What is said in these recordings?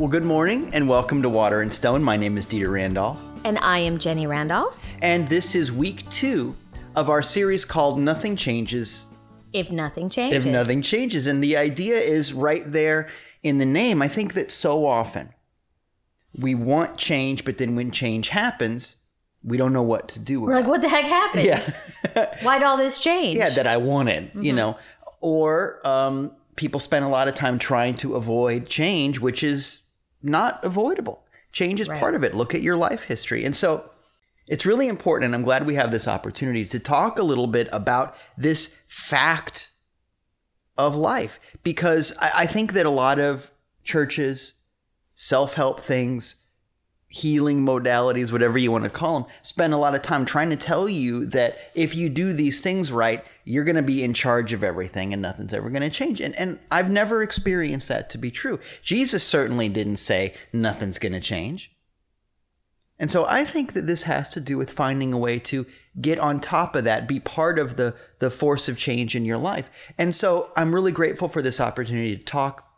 Well, good morning and welcome to Water and Stone. My name is Dieter Randolph, And I am Jenny Randolph. and this is week two of our series called Nothing Changes If nothing changes. If Nothing Changes. And the idea is right there in the name. I think that so often we want change, but then when change happens, we don't know what to do We're about like, what the heck happened? Yeah. Why'd all this change? yeah, that I wanted, you know. Or um, people spend a lot of time trying to avoid change, which is not avoidable. Change is part of it. Look at your life history. And so it's really important, and I'm glad we have this opportunity to talk a little bit about this fact of life because I, I think that a lot of churches, self help things, healing modalities, whatever you want to call them, spend a lot of time trying to tell you that if you do these things right, you're going to be in charge of everything and nothing's ever going to change. And, and I've never experienced that to be true. Jesus certainly didn't say nothing's going to change. And so I think that this has to do with finding a way to get on top of that, be part of the, the force of change in your life. And so I'm really grateful for this opportunity to talk.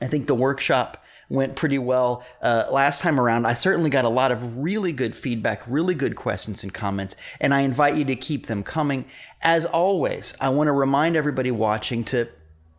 I think the workshop went pretty well uh, last time around. I certainly got a lot of really good feedback, really good questions and comments, and I invite you to keep them coming. As always, I want to remind everybody watching to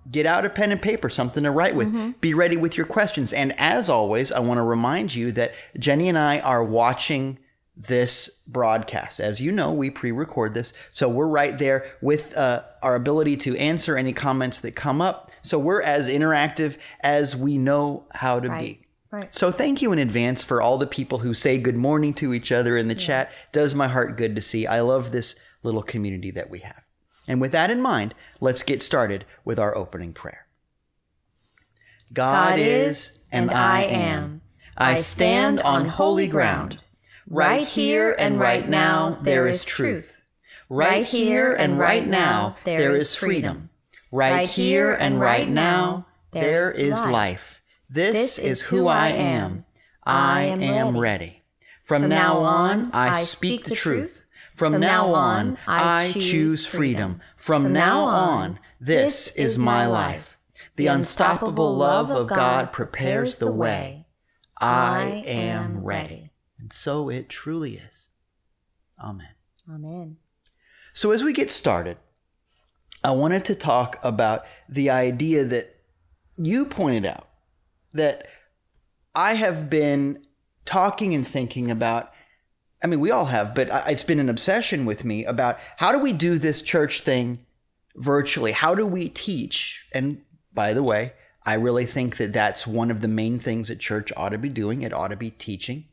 get out a pen and paper, something to write with. Be ready with your questions. And as always, I want to remind you that Jenny and I are watching this broadcast. As you know, we pre record this. So we're right there with uh, our ability to answer any comments that come up. So we're as interactive as we know how to be. Right. So thank you in advance for all the people who say good morning to each other in the chat. Does my heart good to see. I love this little community that we have. And with that in mind, let's get started with our opening prayer. God, God is, and I am. I stand on holy ground. Right here and right now, there is truth. Right here and right now, there is freedom. Right here and right now, there is life. This is who I am. I am ready. From now on, I speak the truth. From now on, I choose freedom. From now on, this is my life. The unstoppable love of God prepares the way. I am ready. And so it truly is. Amen. Amen. So, as we get started, I wanted to talk about the idea that you pointed out that I have been talking and thinking about. I mean, we all have, but it's been an obsession with me about how do we do this church thing virtually? How do we teach? And by the way, I really think that that's one of the main things that church ought to be doing. It ought to be teaching.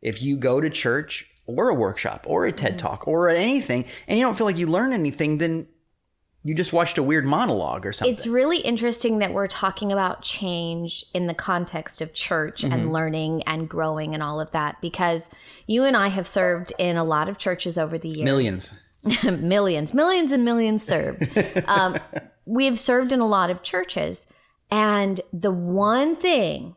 If you go to church or a workshop or a TED mm-hmm. talk or anything and you don't feel like you learn anything, then you just watched a weird monologue or something. It's really interesting that we're talking about change in the context of church Mm-hmm. and learning and growing and all of that because you and I have served in a lot of churches over the years. Millions. millions, millions and millions served. um, we have served in a lot of churches. And the one thing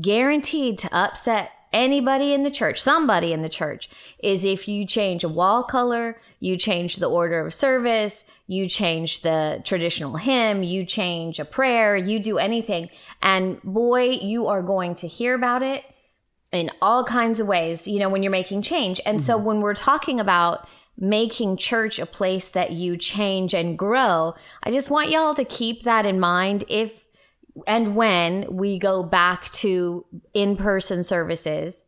guaranteed to upset anybody in the church, somebody in the church, is if you change a wall color, you change the order of service, you change the traditional hymn, you change a prayer, you do anything. And boy, you are going to hear about it in all kinds of ways, you know, when you're making change. And so mm-hmm. when we're talking about making church a place that you change and grow, I just want y'all to keep that in mind if and when we go back to in-person services.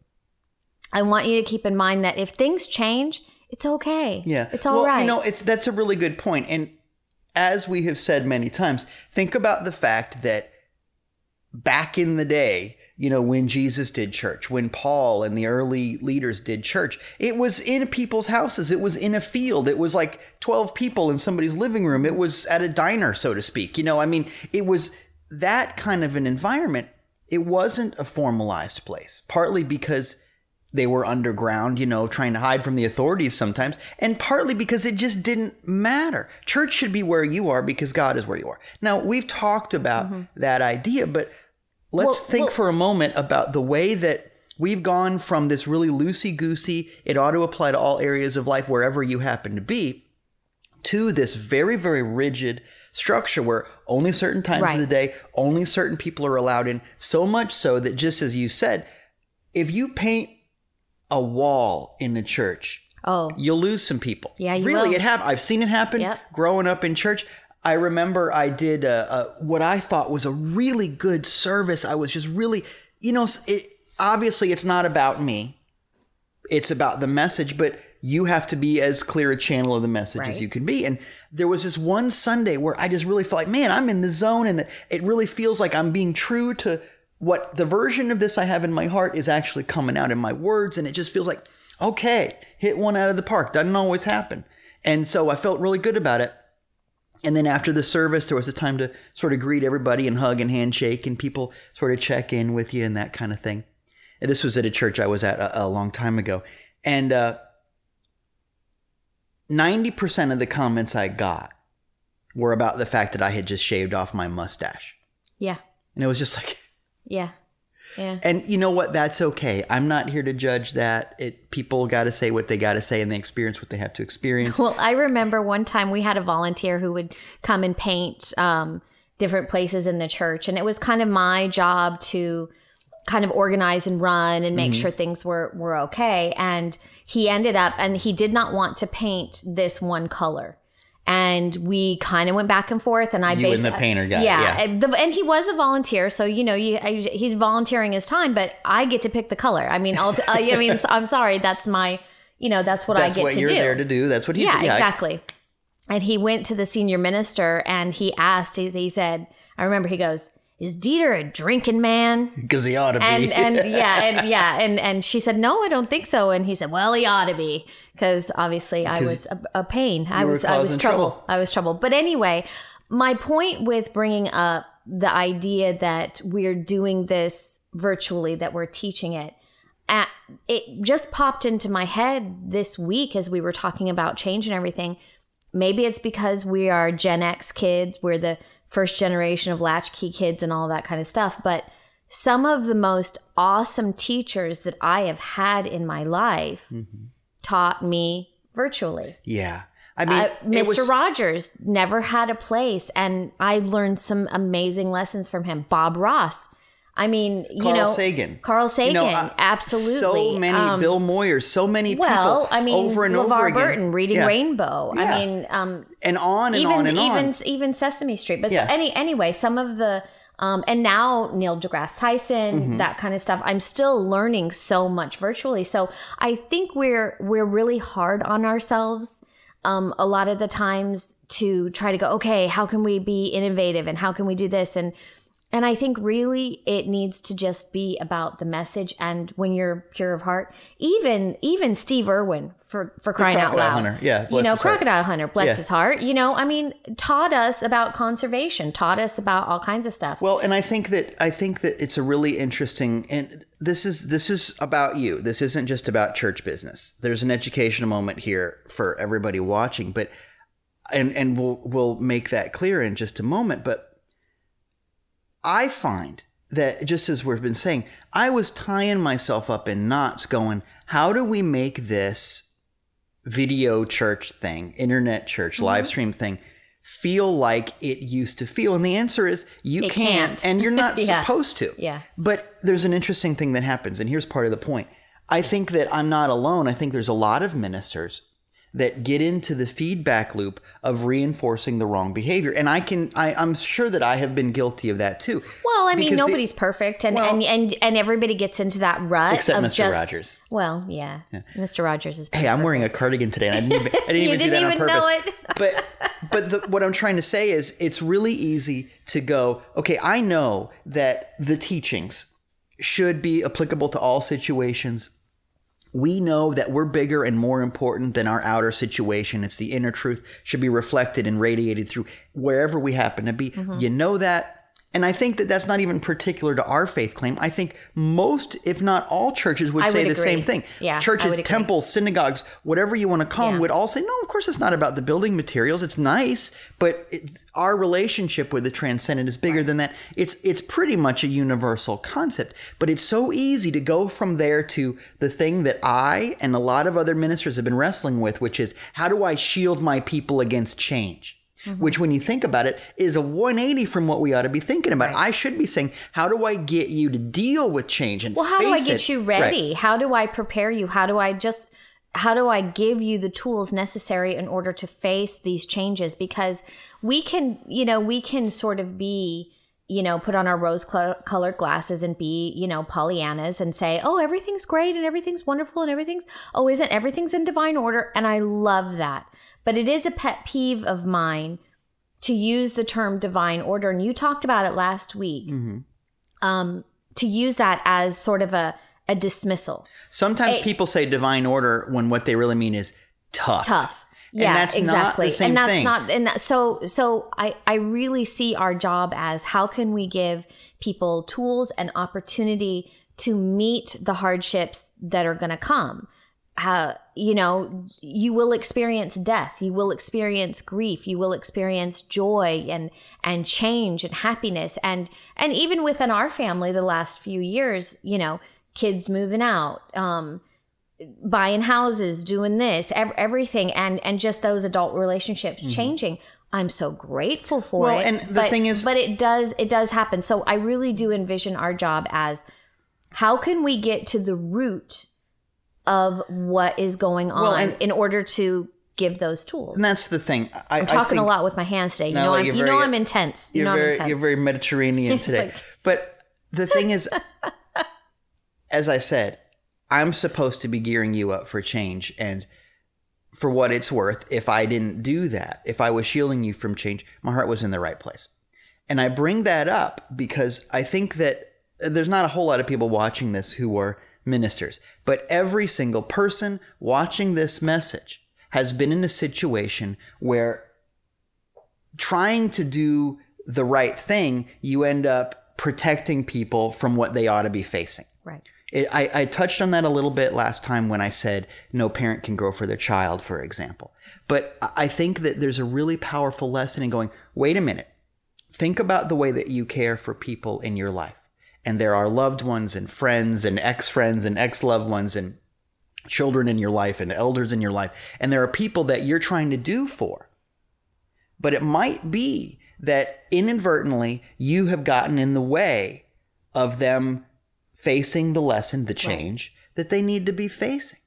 I want you to keep in mind that if things change, it's okay. Yeah. It's all right. well, You know, it's that's a really good point. And as we have said many times, think about the fact that back in the day, you know, when Jesus did church, when Paul and the early leaders did church, it was in people's houses. It was in a field. It was like 12 people in somebody's living room. It was at a diner, so to speak. You know, I mean, it was that kind of an environment. It wasn't a formalized place, partly because they were underground, you know, trying to hide from the authorities sometimes, and partly because it just didn't matter. Church should be where you are because God is where you are. Now, we've talked about mm-hmm. that idea, but let's Well- think well- for a moment about the way that we've gone from this really loosey goosey, it ought to apply to all areas of life wherever you happen to be, to this very, very rigid structure where only certain times Right. of the day, only certain people are allowed in. So much so that just as you said, if you paint a wall in the church, Oh, you'll lose some people. Yeah, you really, will. it happened. I've seen it happen Yep. growing up in church. I remember I did a, a, what I thought was a really good service. I was just really, you know, it, obviously it's not about me. It's about the message, but you have to be as clear a channel of the message as you can be. And there was this one Sunday where I just really felt like, man, I'm in the zone, and it, it really feels like I'm being true to what the version of this I have in my heart is actually coming out in my words, and it just feels like, okay, hit one out of the park. Doesn't always happen, and so I felt really good about it. And then after the service, there was a time to sort of greet everybody and hug and handshake, and people sort of check in with you and that kind of thing. And this was at a church I was at a, a long time ago, and uh, ninety percent of the comments I got were about the fact that I had just shaved off my mustache, yeah, and it was just like. yeah, yeah. And you know what? That's okay. I'm not here to judge that. It people got to say what they got to say, and they experience what they have to experience. Well, I remember one time we had a volunteer who would come and paint um, different places in the church, and it was kind of my job to kind of organize and run and make mm-hmm. sure things were were okay. And he ended up, and he did not want to paint this one color. And we kind of went back and forth, and I You and basically the painter guy, yeah, yeah. And, the, and he was a volunteer, so you know, you, I, he's volunteering his time, but I get to pick the color. I mean, I'll, I mean, I'm sorry, that's my, you know, that's what That's I get what to you're do there to do. That's what he's yeah, exactly. And he went to the senior minister and he asked, he, he said, I remember he goes, Is Dieter a drinking man? Because he ought to be. And and yeah, and yeah, and and she said, No, I don't think so. And he said, Well, he ought to be. Because obviously I was a, a pain. I was I was trouble. trouble. I was trouble. But anyway, my point with bringing up the idea that we're doing this virtually, that we're teaching it, at, it just popped into my head this week as we were talking about change and everything. Maybe it's because we are Gen X kids, we're the first generation of latchkey kids and all that kind of stuff. But some of the most awesome teachers that I have had in my life Mm-hmm. taught me virtually. yeah. I mean, Uh, Mr. was- Rogers never had a place, and I learned some amazing lessons from him. Bob Ross. I mean, you Carl know, Sagan. Carl Sagan, You know, uh, absolutely. So many Um, Bill Moyers, so many well, people I mean, over and LeVar over again. Burton, Reading Yeah. Rainbow. Yeah. I mean, um, and on and even on and even on. even Sesame Street. But so any anyway, some of the um, and now Neil deGrasse Tyson, Mm-hmm. that kind of stuff. I'm still learning so much virtually. So I think we're we're really hard on ourselves. Um, a lot of the times to try to go, okay, how can we be innovative and how can we do this and and I think really it needs to just be about the message and when you're pure of heart, even even Steve Irwin for for crying out Crocodile loud. Hunter, yeah, you know, his heart. Crocodile Hunter, bless Yeah. his heart. You know, I mean, taught us about conservation, taught us about all kinds of stuff. Well, and I think that I think that it's a really interesting and this is this is about you. This isn't just about church business. There's an educational moment here for everybody watching, but and and we'll we'll make that clear in just a moment, but I find that just as we've been saying, I was tying myself up in knots going, how do we make this video church thing, internet church, mm-hmm. live stream thing feel like it used to feel? And the answer is you can't, can't. and you're not Yeah. supposed to. Yeah. But there's an interesting thing that happens, and here's part of the point. I think that I'm not alone. I think there's a lot of ministers that get into the feedback loop of reinforcing the wrong behavior. And I can I, I'm sure that I have been guilty of that too. Well, I mean, Because the- nobody's perfect, and, Well- and and and everybody gets into that rut Except of Mr. just. Rogers. Well, yeah, Mr. Rogers is. Hey, I'm wearing a cardigan today, and I didn't even, I didn't even do didn't that on even purpose. know it. but but the, what I'm trying to say is, it's really easy to go. Okay, I know that the teachings should be applicable to all situations. We know that we're bigger and more important than our outer situation. It's the inner truth should be reflected and radiated through wherever we happen to be. Mm-hmm. You know that. And I think that that's not even particular to our faith claim. I think most, if not all churches would I say would the same thing. Yeah, Churches, temples, synagogues, whatever you want to call them, Yeah. would all say, no, of course it's not about the building materials. It's nice, but it, our relationship with the transcendent is bigger than that. It's it's pretty much a universal concept, but it's so easy to go from there to the thing that I and a lot of other ministers have been wrestling with, which is how do I shield my people against change? Mm-hmm. Which, when you think about it, is a 180 from what we ought to be thinking about. Right. I should be saying, how do I get you to deal with change and well, how do I get it? you ready? Right. How do I prepare you? How do I just how do I give you the tools necessary in order to face these changes? Because we can, you know, we can sort of be you know, put on our rose colored glasses and be, you know, Pollyannas and say, oh, everything's great and everything's wonderful and everything's, oh, isn't everything's in divine order? And I love that. But it is a pet peeve of mine to use the term divine order. And you talked about it last week. Mm-hmm. Um, to use that as sort of a, a dismissal. Sometimes people say divine order when what they really mean is tough. Tough yeah, exactly. and that's thing. not and that, so so I I really see our job as how can we give people tools and opportunity to meet the hardships that are going to come. How you know you will experience death, you will experience grief, you will experience joy and and change and happiness and and even within our family the last few years, you know, kids moving out, um, buying houses, doing this, ev- everything, and and just those adult relationships mm-hmm. changing. I'm so grateful for well, it. and the but, thing is, but it does it does happen. So I really do envision our job as how can we get to the root of what is going on well, and, in order to give those tools. And that's the thing. I, am talking think, a lot with my hands today. You know, I'm, you very, know I'm intense. You know very, I'm intense. You're very Mediterranean today. Like, but the thing is, as I said, I'm supposed to be gearing you up for change. And for what it's worth, if I didn't do that, if I was shielding you from change, my heart was in the right place. And I bring that up because I think that there's not a whole lot of people watching this who are ministers, but every single person watching this message has been in a situation where trying to do the right thing, you end up protecting people from what they ought to be facing. Right. It, I, I touched on that a little bit last time when I said no parent can grow for their child, for example. But I think that there's a really powerful lesson in going, wait a minute, think about the way that you care for people in your life. And there are loved ones and friends and ex friends and ex loved ones and children in your life and elders in your life. And there are people that you're trying to do for. But it might be that inadvertently you have gotten in the way of them facing the lesson, the change right. that they need to be facing.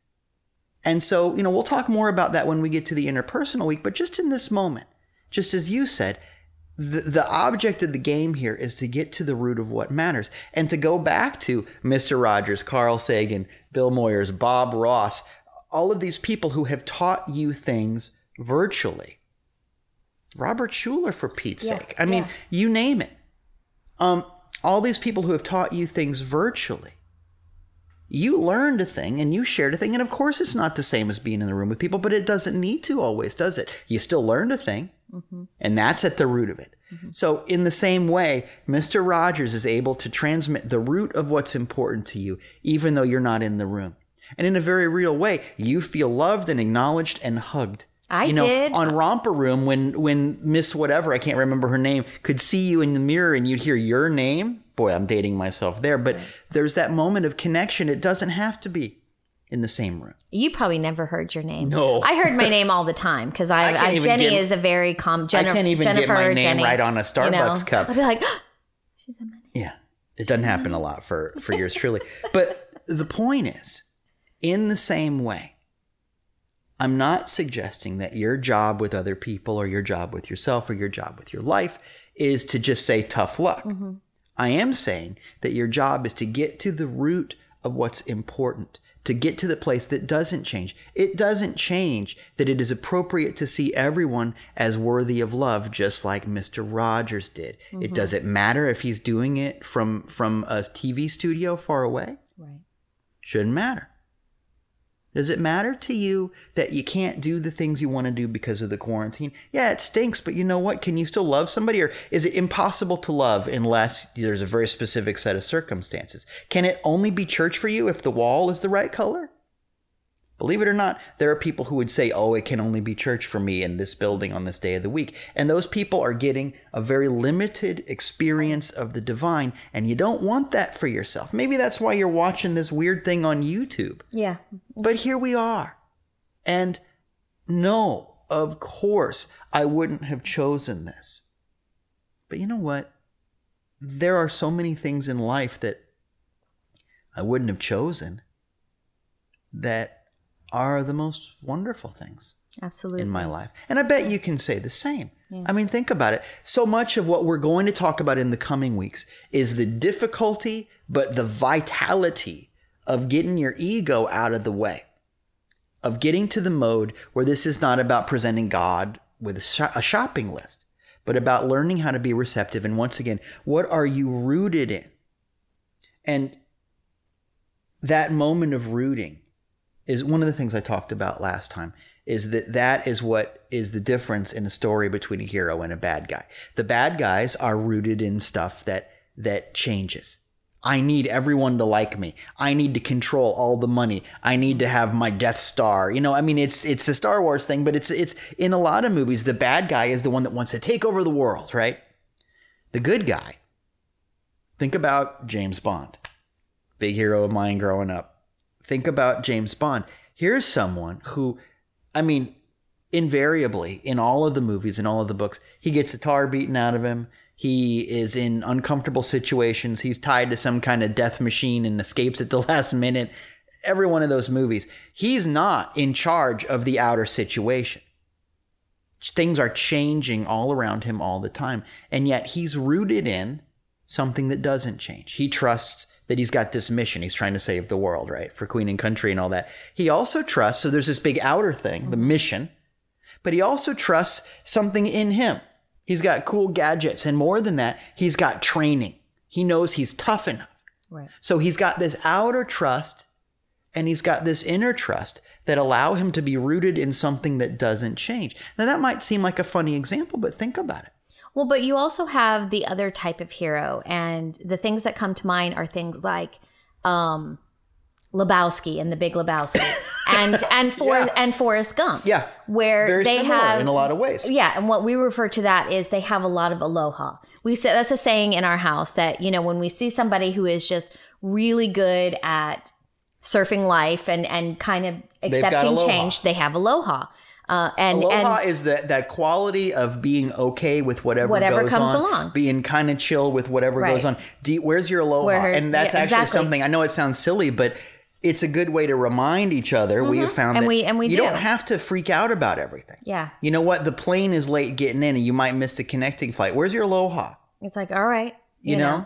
And so, you know, we'll talk more about that when we get to the interpersonal week, but just in this moment, just as you said, the, the object of the game here is to get to the root of what matters and to go back to Mr. Rogers, Carl Sagan, Bill Moyers, Bob Ross, all of these people who have taught you things virtually. Robert Schuller, for Pete's yeah, sake. I mean, you name it. Um, all these people who have taught you things virtually. You learned a thing and you shared a thing. And of course, it's not the same as being in the room with people, but it doesn't need to always, does it? You still learned a thing, mm-hmm. and that's at the root of it. Mm-hmm. So, in the same way, Mr. Rogers is able to transmit the root of what's important to you, even though you're not in the room. And in a very real way, you feel loved and acknowledged and hugged. I you know, did on Romper Room when when Miss whatever I can't remember her name could see you in the mirror and you'd hear your name. Boy, I'm dating myself there, but there's that moment of connection. It doesn't have to be in the same room. You probably never heard your name. No, I heard my name all the time because I, I, I Jenny get, is a very calm. Jennifer, I can't even Jennifer, get my name Jenny, right on a Starbucks you know? cup. I'll be like, she said my name. Yeah, it doesn't happen a lot for for yours truly. But the point is, in the same way, I'm not suggesting that your job with other people or your job with yourself or your job with your life is to just say tough luck. Mm-hmm. I am saying that your job is to get to the root of what's important, to get to the place that doesn't change. It doesn't change that it is appropriate to see everyone as worthy of love, just like Mr. Rogers did. Mm-hmm. It doesn't matter if he's doing it from from a TV studio far away. Right. Shouldn't matter. Does it matter to you that you can't do the things you want to do because of the quarantine? Yeah, it stinks, but you know what? Can you still love somebody? Or is it impossible to love unless there's a very specific set of circumstances? Can it only be church for you if the wall is the right color? Believe it or not, there are people who would say, oh, it can only be church for me in this building on this day of the week. And those people are getting a very limited experience of the divine, and you don't want that for yourself. Maybe that's why you're watching this weird thing on YouTube. Yeah. But here we are. And no, of course, I wouldn't have chosen this. But you know what? There are so many things in life that I wouldn't have chosen that are the most wonderful things Absolutely. in my life. And I bet you can say the same. I mean, think about it. So much of what we're going to talk about in the coming weeks is the difficulty, but the vitality of getting your ego out of the way, of getting to the mode where this is not about presenting God with a shopping list, but about learning how to be receptive. And once again, what are you rooted in? And that moment of rooting is one of the things I talked about last time is that that is what is the difference in a story between a hero and a bad guy. The bad guys are rooted in stuff that that changes. I need everyone to like me. I need to control all the money. I need to have my Death Star. You know, I mean it's it's a Star Wars thing, but it's it's in a lot of movies the bad guy is the one that wants to take over the world, right? The good guy. Think about James Bond. Big hero of mine growing up. Think about James Bond. Here's someone who I mean, invariably in all of the movies and all of the books, he gets a tar beaten out of him. He is in uncomfortable situations. He's tied to some kind of death machine and escapes at the last minute. Every one of those movies. He's not in charge of the outer situation. Things are changing all around him all the time. And yet he's rooted in something that doesn't change. He trusts that he's got this mission. He's trying to save the world, right? For Queen and country and all that. He also trusts, so there's this big outer thing, the mm-hmm. mission, but he also trusts something in him. He's got cool gadgets. And more than that, he's got training. He knows he's tough enough. Right. So he's got this outer trust and he's got this inner trust that allow him to be rooted in something that doesn't change. Now that might seem like a funny example, but think about it. Well, but you also have the other type of hero, and the things that come to mind are things like um, Lebowski and the Big Lebowski, and and for Yeah. and Forrest Gump. Yeah. where Very they have in a lot of ways. Yeah, and what we refer to that is they have a lot of aloha. We say that's a saying in our house that you know when we see somebody who is just really good at surfing life and and kind of accepting change, they have aloha. Uh, and Aloha and is that that quality of being okay with whatever, Whatever goes comes on, along. being kind of chill with whatever Right. goes on. Where's your aloha? Where- and that's yeah, actually exactly. something I know it sounds silly, but it's a good way to remind each other. We have found Mm-hmm. And that we- and we you do. not have to freak out about everything. yeah, You know what? The plane is late getting in, and you might miss the connecting flight. Where's your aloha? it's like all right, You, know?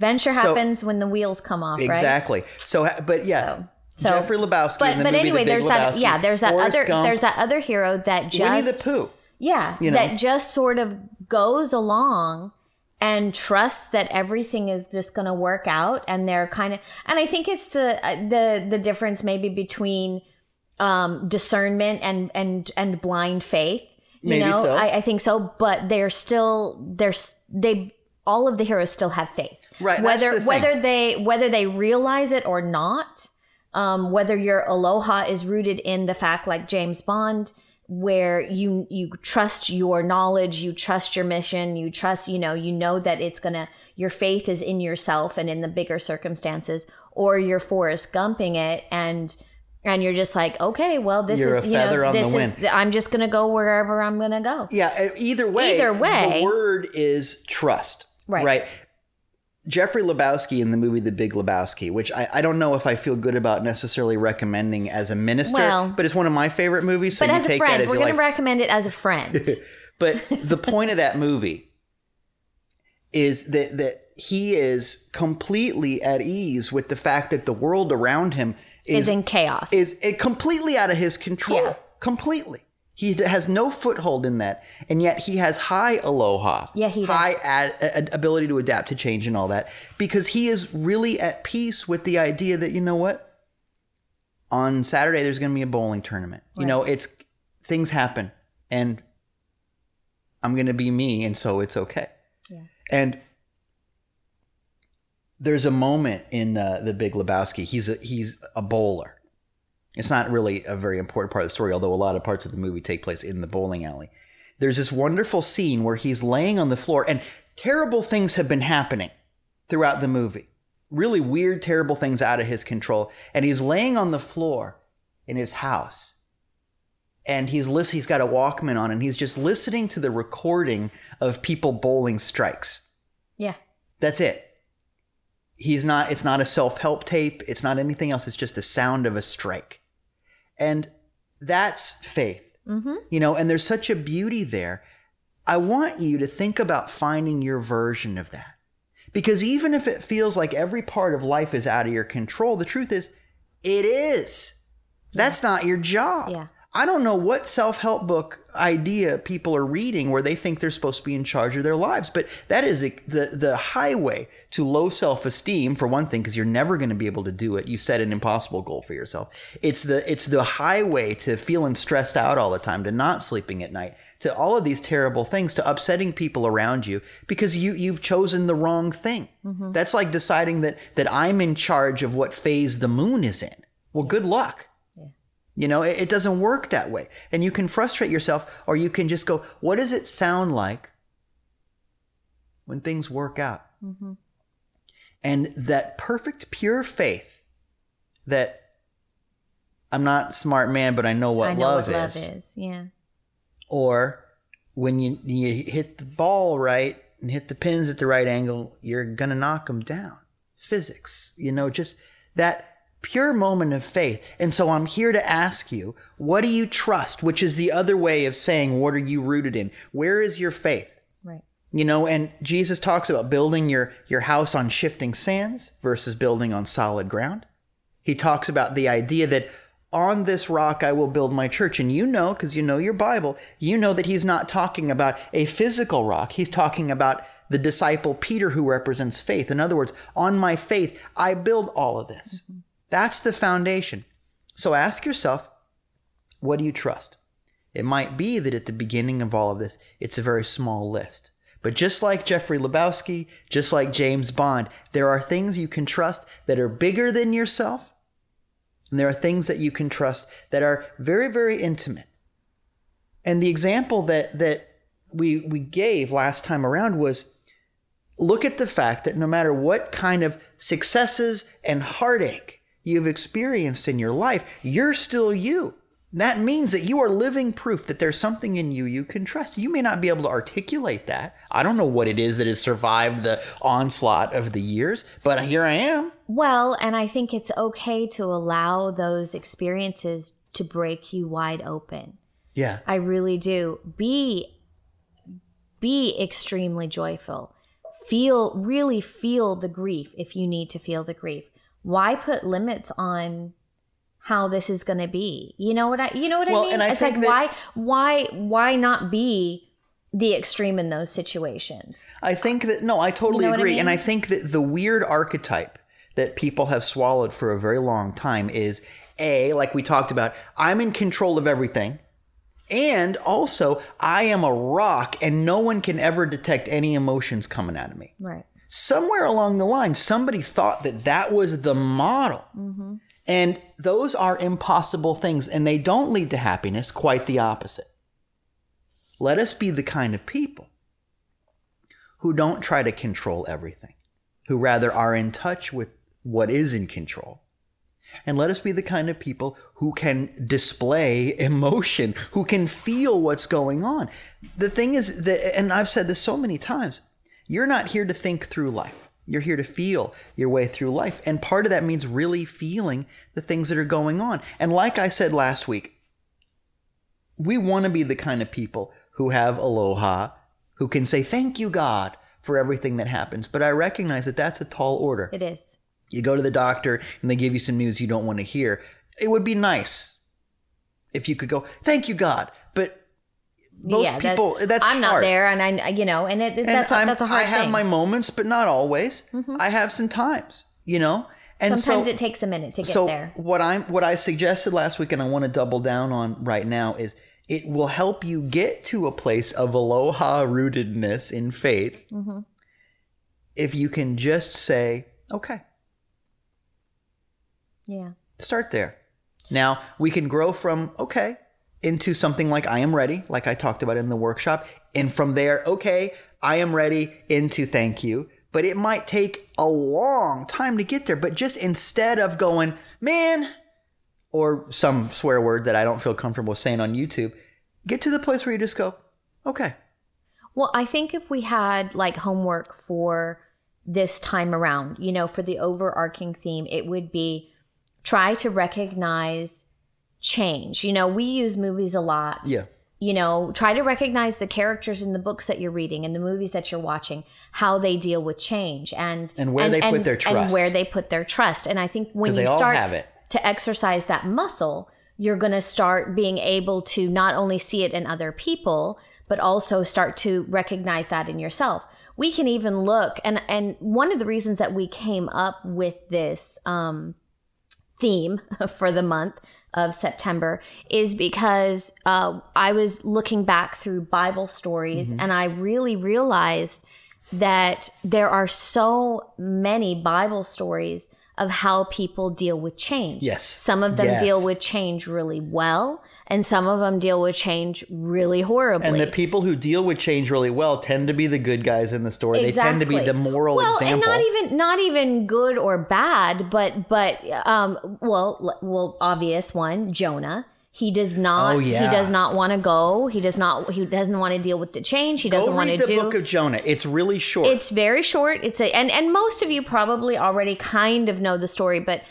Venture So- happens when the wheels come off, right? Exactly. So, but yeah, So- Jeffrey Lebowski. But but anyway, The there's that yeah, there's that Forrest other Gump, there's that other hero that just Winnie the Pooh. yeah, you know? that just sort of goes along and trusts that everything is just going to work out and they're kind of and I think it's the uh, the the difference maybe between um discernment and and and blind faith. You Maybe know, so. I, I think so, but they're still there's they all of the heroes still have faith. Right, Whether whether they whether they realize it or not, um, whether your aloha is rooted in the fact like James Bond where you you trust your knowledge you trust your mission you trust you know you know that it's gonna your faith is in yourself and in the bigger circumstances or you're Forrest Gumping it and and you're just like okay well this You're is a you know feather on the this wind. is I'm just gonna go wherever I'm gonna go Yeah, either way. Either way. The word is trust. Right. Right. Jeffrey Lebowski in the movie The Big Lebowski, which I, I don't know if I feel good about necessarily recommending as a minister, Well- but it's one of my favorite movies. So but you as a friend as we're you gonna recommend it as a friend But the point of that movie is that that he is completely at ease with the fact that the world around him is is in chaos is it completely out of his control. Yeah. Completely. He has no foothold in that, and yet he has high aloha. Yeah, he does. high ad, a- ability to adapt to change and all that because he is really at peace with the idea that you know what, on Saturday there's going to be a bowling tournament. You know, it's things happen, and I'm going to be me, and so it's okay. Yeah. And there's a moment in uh, the Big Lebowski. He's a, he's a bowler. It's not really a very important part of the story, although a lot of parts of the movie take place in the bowling alley. There's this wonderful scene where he's laying on the floor, and terrible things have been happening throughout the movie. Really weird, terrible things out of his control. And he's laying on the floor in his house. and he's listen, he's got a Walkman on and he's just listening to the recording of people bowling strikes. Yeah. That's it. He's not it's not a self-help tape, it's not anything else, it's just the sound of a strike. And that's faith. Mm-hmm. You know, and there's such a beauty there. I want you to think about finding your version of that. Because even if it feels like every part of life is out of your control, the truth is it is. That's not your job. Yeah. I don't know what self help book idea people are reading where they think they're supposed to be in charge of their lives, but that is the, the highway to low self esteem, for one thing, because you're never going to be able to do it. You set an impossible goal for yourself. It's the, it's the highway to feeling stressed out all the time, to not sleeping at night, to all of these terrible things, to upsetting people around you because you, you've chosen the wrong thing. Mm-hmm. That's like deciding that, that I'm in charge of what phase the moon is in. Well, good luck. You know, it, it doesn't work that way. And you can frustrate yourself, or you can just go, what does it sound like when things work out? Mm-hmm. And that perfect, pure faith that I'm not a smart man, but I know what I know love what is. love is. Yeah. Or when you, you hit the ball right and hit the pins at the right angle, you're going to knock them down. Physics, you know, just that pure moment of faith. And so I'm here to ask you, what do you trust? Which is the other way of saying, what are you rooted in? Where is your faith? Right. You know, and Jesus talks about building your, your house on shifting sands versus building on solid ground. He talks about the idea that on this rock I will build my church. And you know, because you know your Bible, you know that he's not talking about a physical rock. He's talking about the disciple Peter who represents faith. In other words, on my faith, I build all of this. Mm-hmm. That's the foundation. So ask yourself, what do you trust? It might be that at the beginning of all of this, it's a very small list. But just like Jeffrey Lebowski, just like James Bond, there are things you can trust that are bigger than yourself. And there are things that you can trust that are very, very intimate. And the example that, that we, we gave last time around was look at the fact that no matter what kind of successes and heartache you've experienced in your life, you're still you. That means that you are living proof that there's something in you you can trust. You may not be able to articulate that. I don't know what it is that has survived the onslaught of the years, but here I am. Well, and I think it's okay to allow those experiences to break you wide open. Yeah. I really do. Be be extremely joyful. Feel really feel the grief if you need to feel the grief. Why put limits on how this is going to be? You know what I you know what Well, I mean? I it's like that- why why why not be the extreme in those situations? I think that no, I totally You know what I agree, and? I think that the weird archetype that people have swallowed for a very long time is a like we talked about. I'm in control of everything, and also I am a rock, and no one can ever detect any emotions coming out of me. Right. Somewhere along the line, somebody thought that that was the model. Mm-hmm. And those are impossible things, and they don't lead to happiness, quite the opposite. Let us be the kind of people who don't try to control everything, who rather are in touch with what is in control. And let us be the kind of people who can display emotion, who can feel what's going on. The thing is that, and I've said this so many times, you're not here to think through life. You're here to feel your way through life. And part of that means really feeling the things that are going on. And like I said last week, we want to be the kind of people who have aloha, who can say, Thank you, God, for everything that happens. But I recognize that that's a tall order. It is. You go to the doctor and they give you some news you don't want to hear. It would be nice if you could go, Thank you, God. But most yeah, that- people, that's I'm not there, and I, you know, and it, And that's a, I'm- that's a hard thing. I have thing. Mm-hmm. my moments, but not always. I have some times, you know? And Sometimes so, it takes a minute to get so there. what I'm what I suggested last week and I want to double down on right now is it will help you get to a place of aloha rootedness in faith Mm-hmm. if you can just say, okay, Yeah. start there. Now we can grow from okay into something like I am ready, like I talked about in the workshop, and from there, okay, I am ready into thank you. But it might take a long time to get there. But just instead of going, man, or some swear word that I don't feel comfortable saying on YouTube, get to the place where you just go, okay. Well, I think if we had like homework for this time around, you know, for the overarching theme, it would be try to recognize change. You know, we use movies a lot. Yeah. You know, try to recognize the characters in the books that you're reading and the movies that you're watching, how they deal with change and And where they put their trust. and where they put their trust. And I think when you start have it. to exercise that muscle, you're going to start being able to not only see it in other people, but also start to recognize that in yourself. We can even look, and and one of the reasons that we came up with this um, theme for the month of September is because uh, I was looking back through Bible stories, Mm-hmm. and I really realized that there are so many Bible stories of how people deal with change. Yes. Some of them Yes. deal with change really well, and some of them deal with change really horribly. And the people who deal with change really well tend to be the good guys in the story. They tend to be the moral well, example. and not even not even good or bad, but but um well well obvious one Jonah. He does not. Oh, yeah. He does not want to go. He does not. He doesn't want to deal with the change. He doesn't want to read the book of Jonah. It's really short. it's very short. It's a and and most of you probably already kind of know the story, but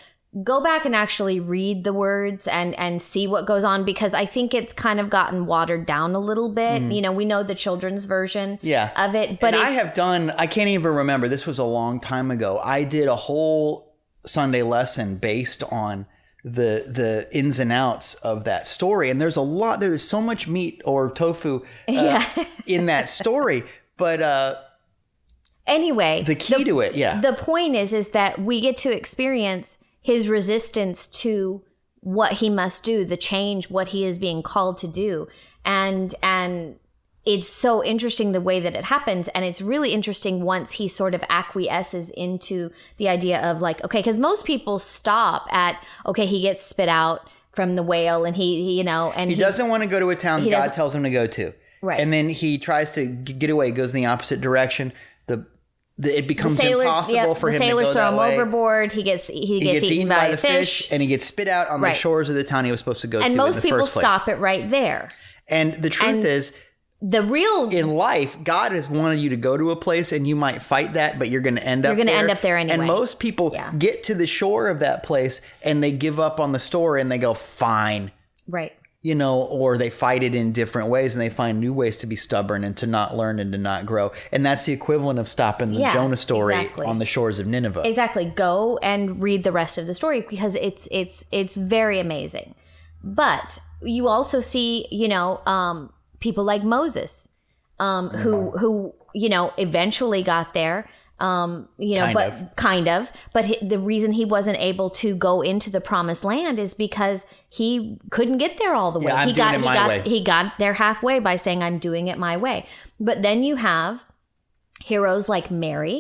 go back and actually read the words and and see what goes on because I think it's kind of gotten watered down a little bit. You know, we know the children's version Mm. Yeah. of it, but and I have done, I can't even remember, this was a long time ago. I did a whole Sunday lesson based on the the ins and outs of that story. And there's a lot, there's so much meat or tofu uh, Yeah. in that story. But uh, anyway, the key to it, yeah. the point is is that we get to experience his resistance to what he must do the change what he is being called to do and and it's so interesting the way that it happens and it's really interesting once he sort of acquiesces into the idea of like okay because most people stop at okay he gets spit out from the whale and he, he you know and he doesn't want to go to a town God tells him to go to. Right. And then he tries to g- get away, goes in the opposite direction. The, the it becomes sailor, impossible yep, for the him to sailors go throw him way. overboard he gets he, He gets, eaten, by, the fish, and he gets spit out on Right. the shores of the town he was supposed to go to. and in most the people first place. stop it right there And the truth And- is, the real in life, God has wanted you to go to a place, and you might fight that, but you're going to end up. You're gonna end up there anyway. And most people Yeah. get to the shore of that place, and they give up on the story, and they go, "Fine." right You know, or they fight it in different ways and they find new ways to be stubborn and to not learn and to not grow. And that's the equivalent of stopping the Yeah, Jonah story exactly. on the shores of Nineveh. exactly go and read the rest of the story because it's it's it's very amazing but you also see you know um people like moses um who who you know eventually got there um you know Kind but of. kind of but he, the reason he wasn't able to go into the promised land is because he couldn't get there all the way Yeah, I'm he doing got it he got way. he got there halfway by saying i'm doing it my way but then you have heroes like Mary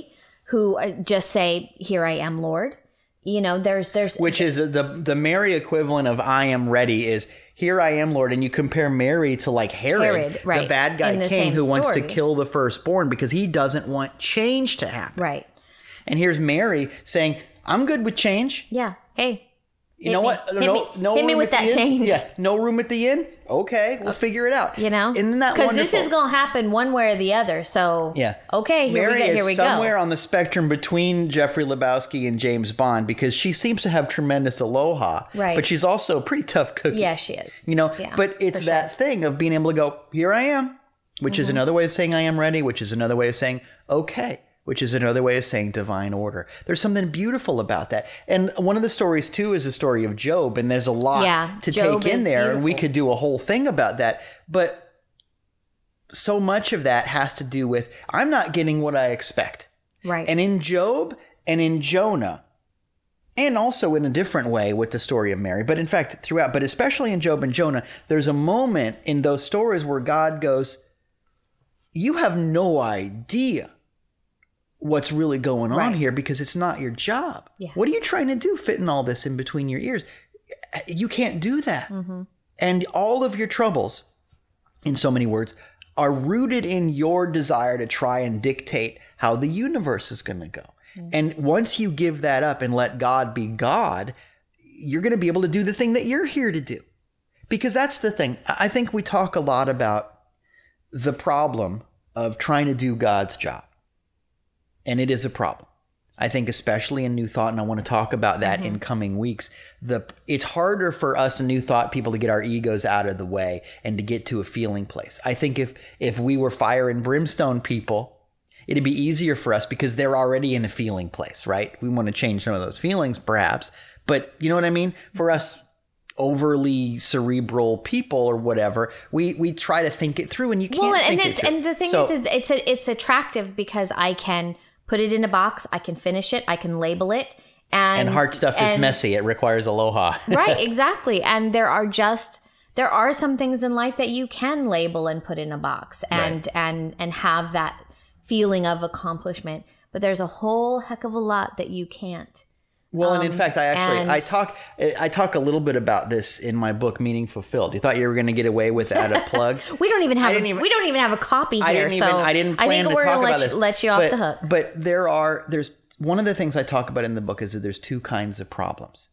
who uh, just say, "Here I am, Lord." You know, there's there's Which is the the Mary equivalent of "I am ready" is "Here I am, Lord," and you compare Mary to like Herod, Herod, the bad guy the king who wants to kill the firstborn because he doesn't want change to happen. right. And here's Mary saying, "I'm good with change." Yeah. Hey. You know me. what? Hit me- hit me with at that change. Yeah, no room at the inn. Okay, we'll figure it out. You know, isn't that because this is gonna happen one way or the other. So Yeah. Okay. Here Mary we go. Here we somewhere go. on the spectrum between Jeffrey Lebowski and James Bond because she seems to have tremendous aloha, Right. But she's also a pretty tough cookie. Yeah, she is. You know, Yeah, but it's that thing of being able to go, here I am, which Mm-hmm. is another way of saying I am ready, which is another way of saying okay, which is another way of saying divine order. There's something beautiful about that. And one of the stories too is the story of Job, and there's a lot Yeah, to Job take in there, and we could do a whole thing about that. But so much of that has to do with I'm not getting what I expect. Right. And in Job and in Jonah, and also in a different way with the story of Mary, but in fact, throughout, but especially in Job and Jonah, there's a moment in those stories where God goes, You have no idea what's really going on Right. here because it's not your job. Yeah. What are you trying to do fitting all this in between your ears? You can't do that. Mm-hmm. And all of your troubles, in so many words, are rooted in your desire to try and dictate how the universe is going to go. And once you give that up and let God be God, you're going to be able to do the thing that you're here to do. Because that's the thing. I think we talk a lot about the problem of trying to do God's job. And it is a problem. I think especially in New Thought, and I want to talk about that mm-hmm. in coming weeks. The it's harder for us in New Thought people to get our egos out of the way and to get to a feeling place. I think if if we were fire and brimstone people, it'd be easier for us because they're already in a feeling place, right? We want to change some of those feelings, perhaps, but you know what I mean. For us, overly cerebral people or whatever we we try to think it through and you can't well and, it, and the thing so, is, is it's a, it's attractive because i can put it in a box. I can finish it. I can label it. And, and hard stuff and, is messy. It requires aloha. right, exactly. And there are just there are some things in life that you can label and put in a box and right. and and have that feeling of accomplishment. But there's a whole heck of a lot that you can't. Well, um, and in um, fact, I actually and, I talk I talk a little bit about this in my book, Meaning Fulfilled. You thought you were going to get away without a plug? we don't even have a, even, we don't even have a copy here. I didn't even, so I didn't plan I think to we're gonna about let this. You, let you off but, the hook. But there are there's one of the things I talk about in the book is that there's two kinds of problems.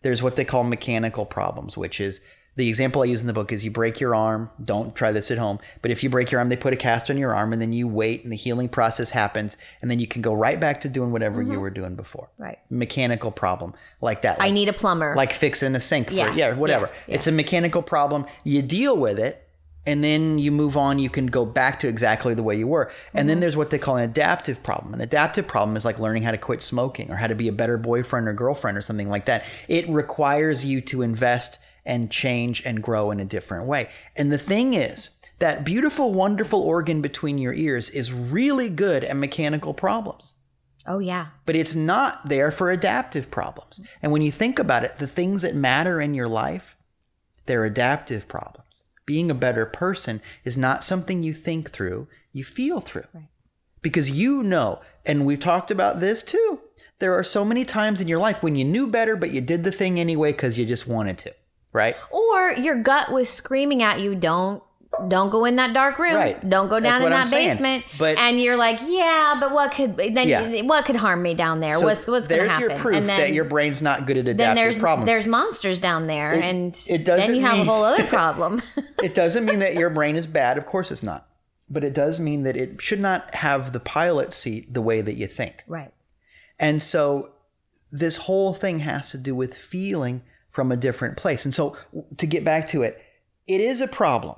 There's what they call mechanical problems, which is the example I use in the book is you break your arm. Don't try this at home. But if you break your arm, they put a cast on your arm and then you wait and the healing process happens. And then you can go right back to doing whatever mm-hmm. you were doing before. Right. Mechanical problem like that. Like, I need a plumber. Like fixing a sink. For, yeah. yeah, whatever. Yeah, yeah. It's a mechanical problem. You deal with it and then you move on you can go back to exactly the way you were and mm-hmm. then there's what they call an adaptive problem an adaptive problem is like learning how to quit smoking or how to be a better boyfriend or girlfriend or something like that it requires you to invest and change and grow in a different way. And the thing is, that beautiful, wonderful organ between your ears is really good at mechanical problems. Oh, yeah. But it's not there for adaptive problems. And when you think about it, the things that matter in your life, they're adaptive problems. Being a better person is not something you think through, you feel through. Right. Because you know, and we've talked about this too. There are so many times in your life when you knew better, but you did the thing anyway because you just wanted to right? Or your gut was screaming at you, don't don't go in that dark room. Right. Don't go down in that basement. But, and you're like, yeah, but what could then yeah. what could harm me down there? So what's what's going to happen? There's your proof and then, that your brain's not good at adaptive then there's, problems. There's monsters down there, it, and it doesn't then you have mean, a whole other problem. it doesn't mean that your brain is bad. Of course, it's not. But it does mean that it should not have the pilot seat the way that you think. Right. And so this whole thing has to do with feeling from a different place. And so to get back to it, it is a problem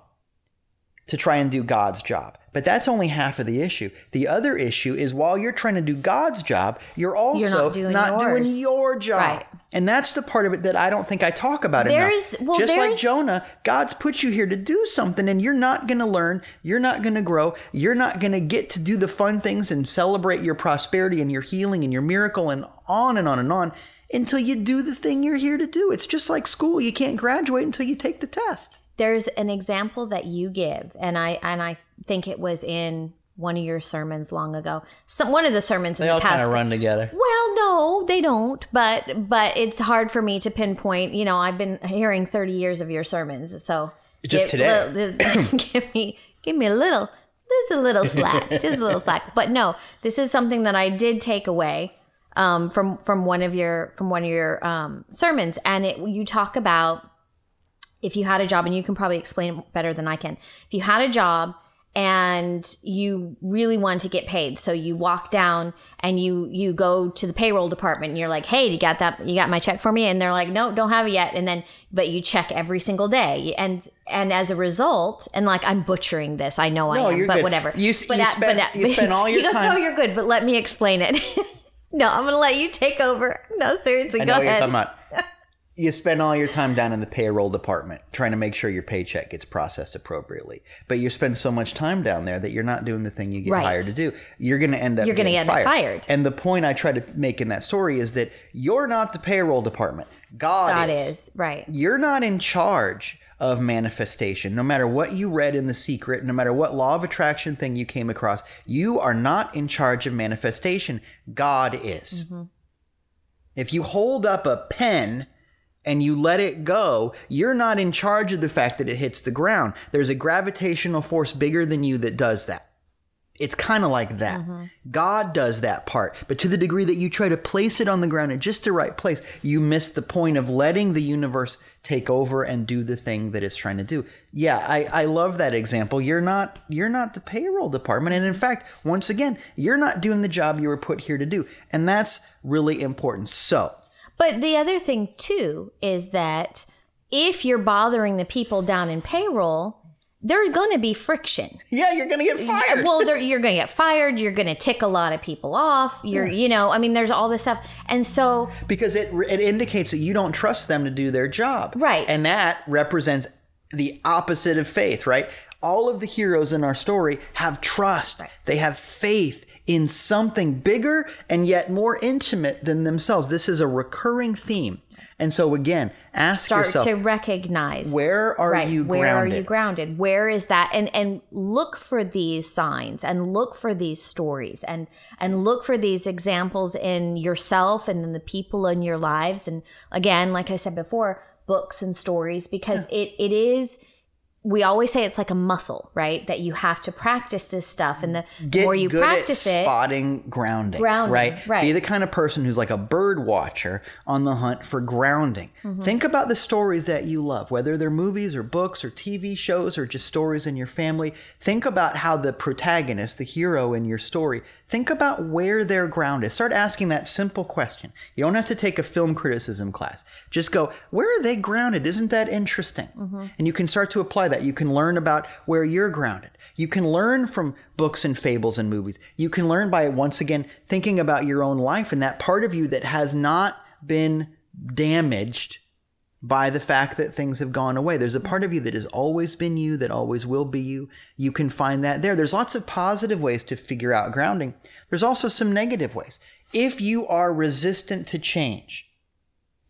to try and do God's job. But that's only half of the issue. The other issue is while you're trying to do God's job, you're also you're not, doing, not doing, your job. Right. And that's the part of it that I don't think I talk about there's, enough. Well, Just like Jonah, God's put you here to do something and you're not going to learn, you're not going to grow, you're not going to get to do the fun things and celebrate your prosperity and your healing and your miracle and on and on and on until you do the thing you're here to do. It's just like school. You can't graduate until you take the test. There's an example that you give, and I and I think it was in one of your sermons long ago. Some one of the sermons they in all the past. kind of run together. Well, no, they don't. But but it's hard for me to pinpoint. You know, I've been hearing thirty years of your sermons, so just today, little, give me give me a little, just a little slack, just a little slack. But no, this is something that I did take away um, from from one of your from one of your um, sermons, and it, you talk about if you had a job, and you can probably explain it better than I can. If you had a job and you really wanted to get paid, so you walk down and you you go to the payroll department, and you're like, "Hey, you got that? You got my check for me?" And they're like, "No, don't have it yet." And then, but you check every single day, and and as a result, and like I'm butchering this, I know no, I am, but good. whatever. You, but you, spend, but you spend all your he goes, time. "No, you're good," but let me explain it. No, I'm gonna let you take over. No, seriously, I go know ahead. What you're talking about. you spend all your time down in the payroll department trying to make sure your paycheck gets processed appropriately. But you spend so much time down there that you're not doing the thing you get right. hired to do. You're going to end up you're going to end fired. up fired. And the point I try to make in that story is that you're not the payroll department. God, God is. is right. You're not in charge of manifestation. No matter what you read in The Secret, no matter what law of attraction thing you came across, you are not in charge of manifestation. God is. Mm-hmm. If you hold up a pen and you let it go, you're not in charge of the fact that it hits the ground. There's a gravitational force bigger than you that does that. It's kind of like that. Mm-hmm. God does that part. But to the degree that you try to place it on the ground in just the right place, you miss the point of letting the universe take over and do the thing that it's trying to do. Yeah, I, I love that example. You're not you're not the payroll department. And in fact, once again, you're not doing the job you were put here to do. And that's really important. So But the other thing too is that if you're bothering the people down in payroll, there's going to be friction. yeah, you're gonna get fired. Well, you're going to get fired. You're going to tick a lot of people off. You're, you know, I mean, there's all this stuff, and so because it it indicates that you don't trust them to do their job. Right. And that represents the opposite of faith, right? All of the heroes in our story have trust. They have faith in something bigger and yet more intimate than themselves. This is a recurring theme. And so again, ask start yourself to recognize. where are right you where grounded? are you grounded? where is that? And and look for these signs and look for these stories and and look for these examples in yourself and in the people in your lives. And again like i said before books and stories because it it is we always say it's like a muscle right that you have to practice this stuff and the Get more you good practice at it spotting grounding, Grounding, right? right. Be the kind of person who's like a bird watcher on the hunt for grounding. Mm-hmm. Think about the stories that you love, whether they're movies or books or TV shows or just stories in your family. Think about how the protagonist, the hero in your story, think about where they're grounded. Start asking that simple question. You don't have to take a film criticism class. Just go, where are they grounded? Isn't that interesting? Mm-hmm. And you can start to apply that. You can learn about where you're grounded. You can learn from books and fables and movies. You can learn by once again thinking about your own life and that part of you that has not been damaged by the fact that things have gone away. There's a part of you that has always been you, that always will be you. You can find that there. There's lots of positive ways to figure out grounding. There's also some negative ways. If you are resistant to change,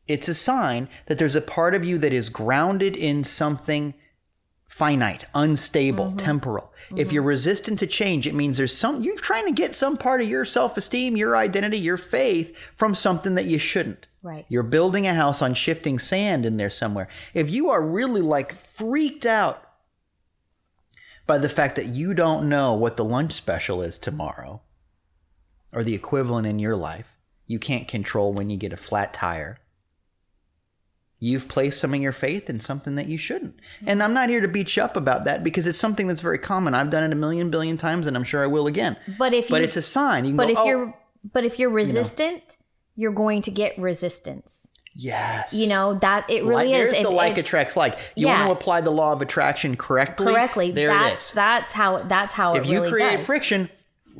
it's a sign that there's a part of you that is grounded in something finite, unstable, mm-hmm. temporal. If mm-hmm. you're resistant to change, it means there's some you're trying to get some part of your self-esteem, your identity, your faith from something that you shouldn't. Right. You're building a house on shifting sand in there somewhere. If you are really like freaked out by the fact that you don't know what the lunch special is tomorrow or the equivalent in your life, you can't control when you get a flat tire you've placed some of your faith in something that you shouldn't. And I'm not here to beat you up about that because it's something that's very common. I've done it a million billion times and I'm sure I will again. but if But you, it's a sign. You can but go, if oh, you're but if you're resistant you're going to get resistance yes. you know that it really like, is There's It- the like attracts like. You Yeah. want to apply the law of attraction correctly? correctly There that's it is. that's how that's how If it you create does. friction,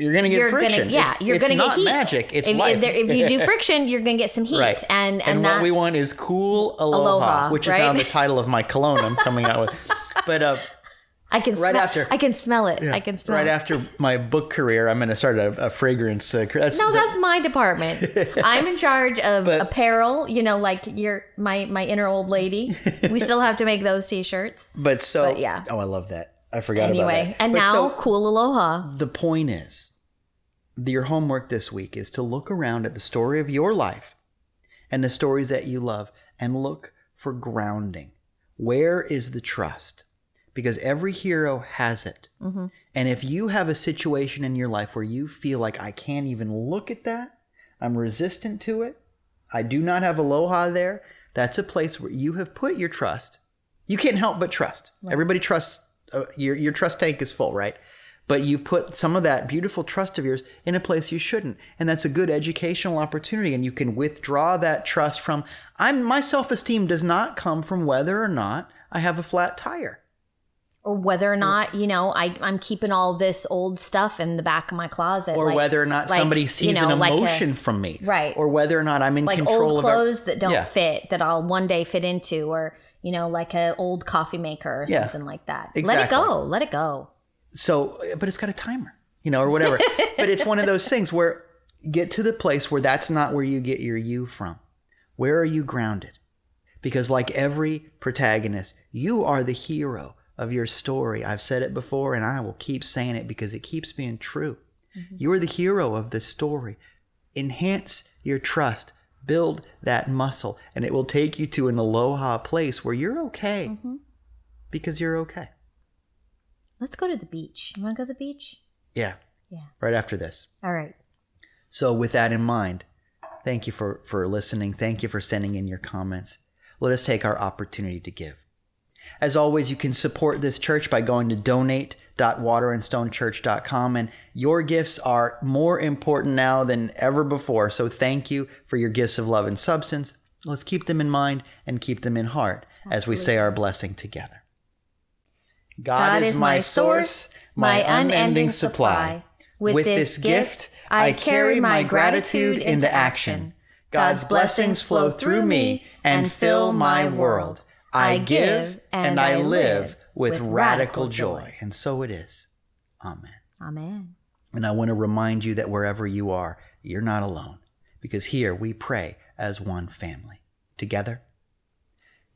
you're going to get you're friction. gonna yeah It's- you're gonna not get heat magic. It's if, life. if, if you do friction you're gonna get some heat Right. and and, and what we want is cool aloha, Aloha, which is right? now the title of my cologne I'm coming out with. But uh, I can right smell, after- I can smell it I can smell it. right it. after my book career, I'm going to start a, a fragrance. Uh, that's, no, that's my department. I'm in charge of But- apparel. You know, like you're my my inner old lady. We still have to make those t-shirts But so, But yeah. Oh, I love that. I forgot about anyway. And But now, so cool aloha. the point is, your homework this week is to look around at the story of your life and the stories that you love and look for grounding. Where is the trust? Because every hero has it. Mm-hmm. And if you have a situation in your life where you feel like I can't even look at that, I'm resistant to it, I do not have aloha there, that's a place where you have put your trust. You can't help but trust. Everybody trusts, uh, your, your trust tank is full, right? But you've put some of that beautiful trust of yours in a place you shouldn't. And that's a good educational opportunity. And you can withdraw that trust from, I'm, my self esteem does not come from whether or not I have a flat tire. Or whether or not, you know, I, I'm keeping all this old stuff in the back of my closet. or like- whether or not like, somebody you sees know, an like a- emotion from me, Right. Or whether or not I'm in like control old of our- clothes that don't Yeah. fit that I'll one day fit into, or you know, like a old coffee maker or Yeah. something like that. Let it go. Let it go. So, but it's got a timer, you know, or whatever. but it's one of those things where get to the place where that's not where you get your you from. Where are you grounded? Because, like every protagonist, you are the hero of your story. I've said it before and I will keep saying it because it keeps being true. Mm-hmm. You are the hero of the story. Enhance your trust, build that muscle, and it will take you to an aloha place where you're okay mm-hmm. because you're okay. Let's go to the beach. You want to go to the beach? Yeah. Yeah. Right after this. All right. So, with that in mind, thank you for, for listening. Thank you for sending in your comments. Let us take our opportunity to give. As always, you can support this church by going to donate.waterandstonechurch.com, and your gifts are more important now than ever before. So, thank you for your gifts of love and substance. Let's keep them in mind and keep them in heart as we say our blessing together. God, is my source, my unending supply. With this gift, I carry my gratitude into action. God's blessings flow through me and fill my world. I give and I live with radical joy. And so it is. Amen. Amen. And I want to remind you that wherever you are, you're not alone because here we pray as one family. Together,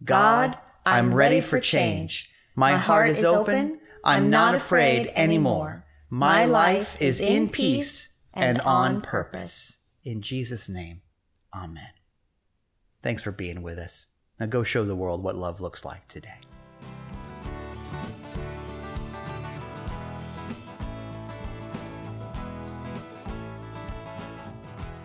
God, I'm ready for change. My heart is open. I'm not afraid anymore. My life is in peace and on purpose. In Jesus' name, Amen. Thanks for being with us. Now go show the world what love looks like today.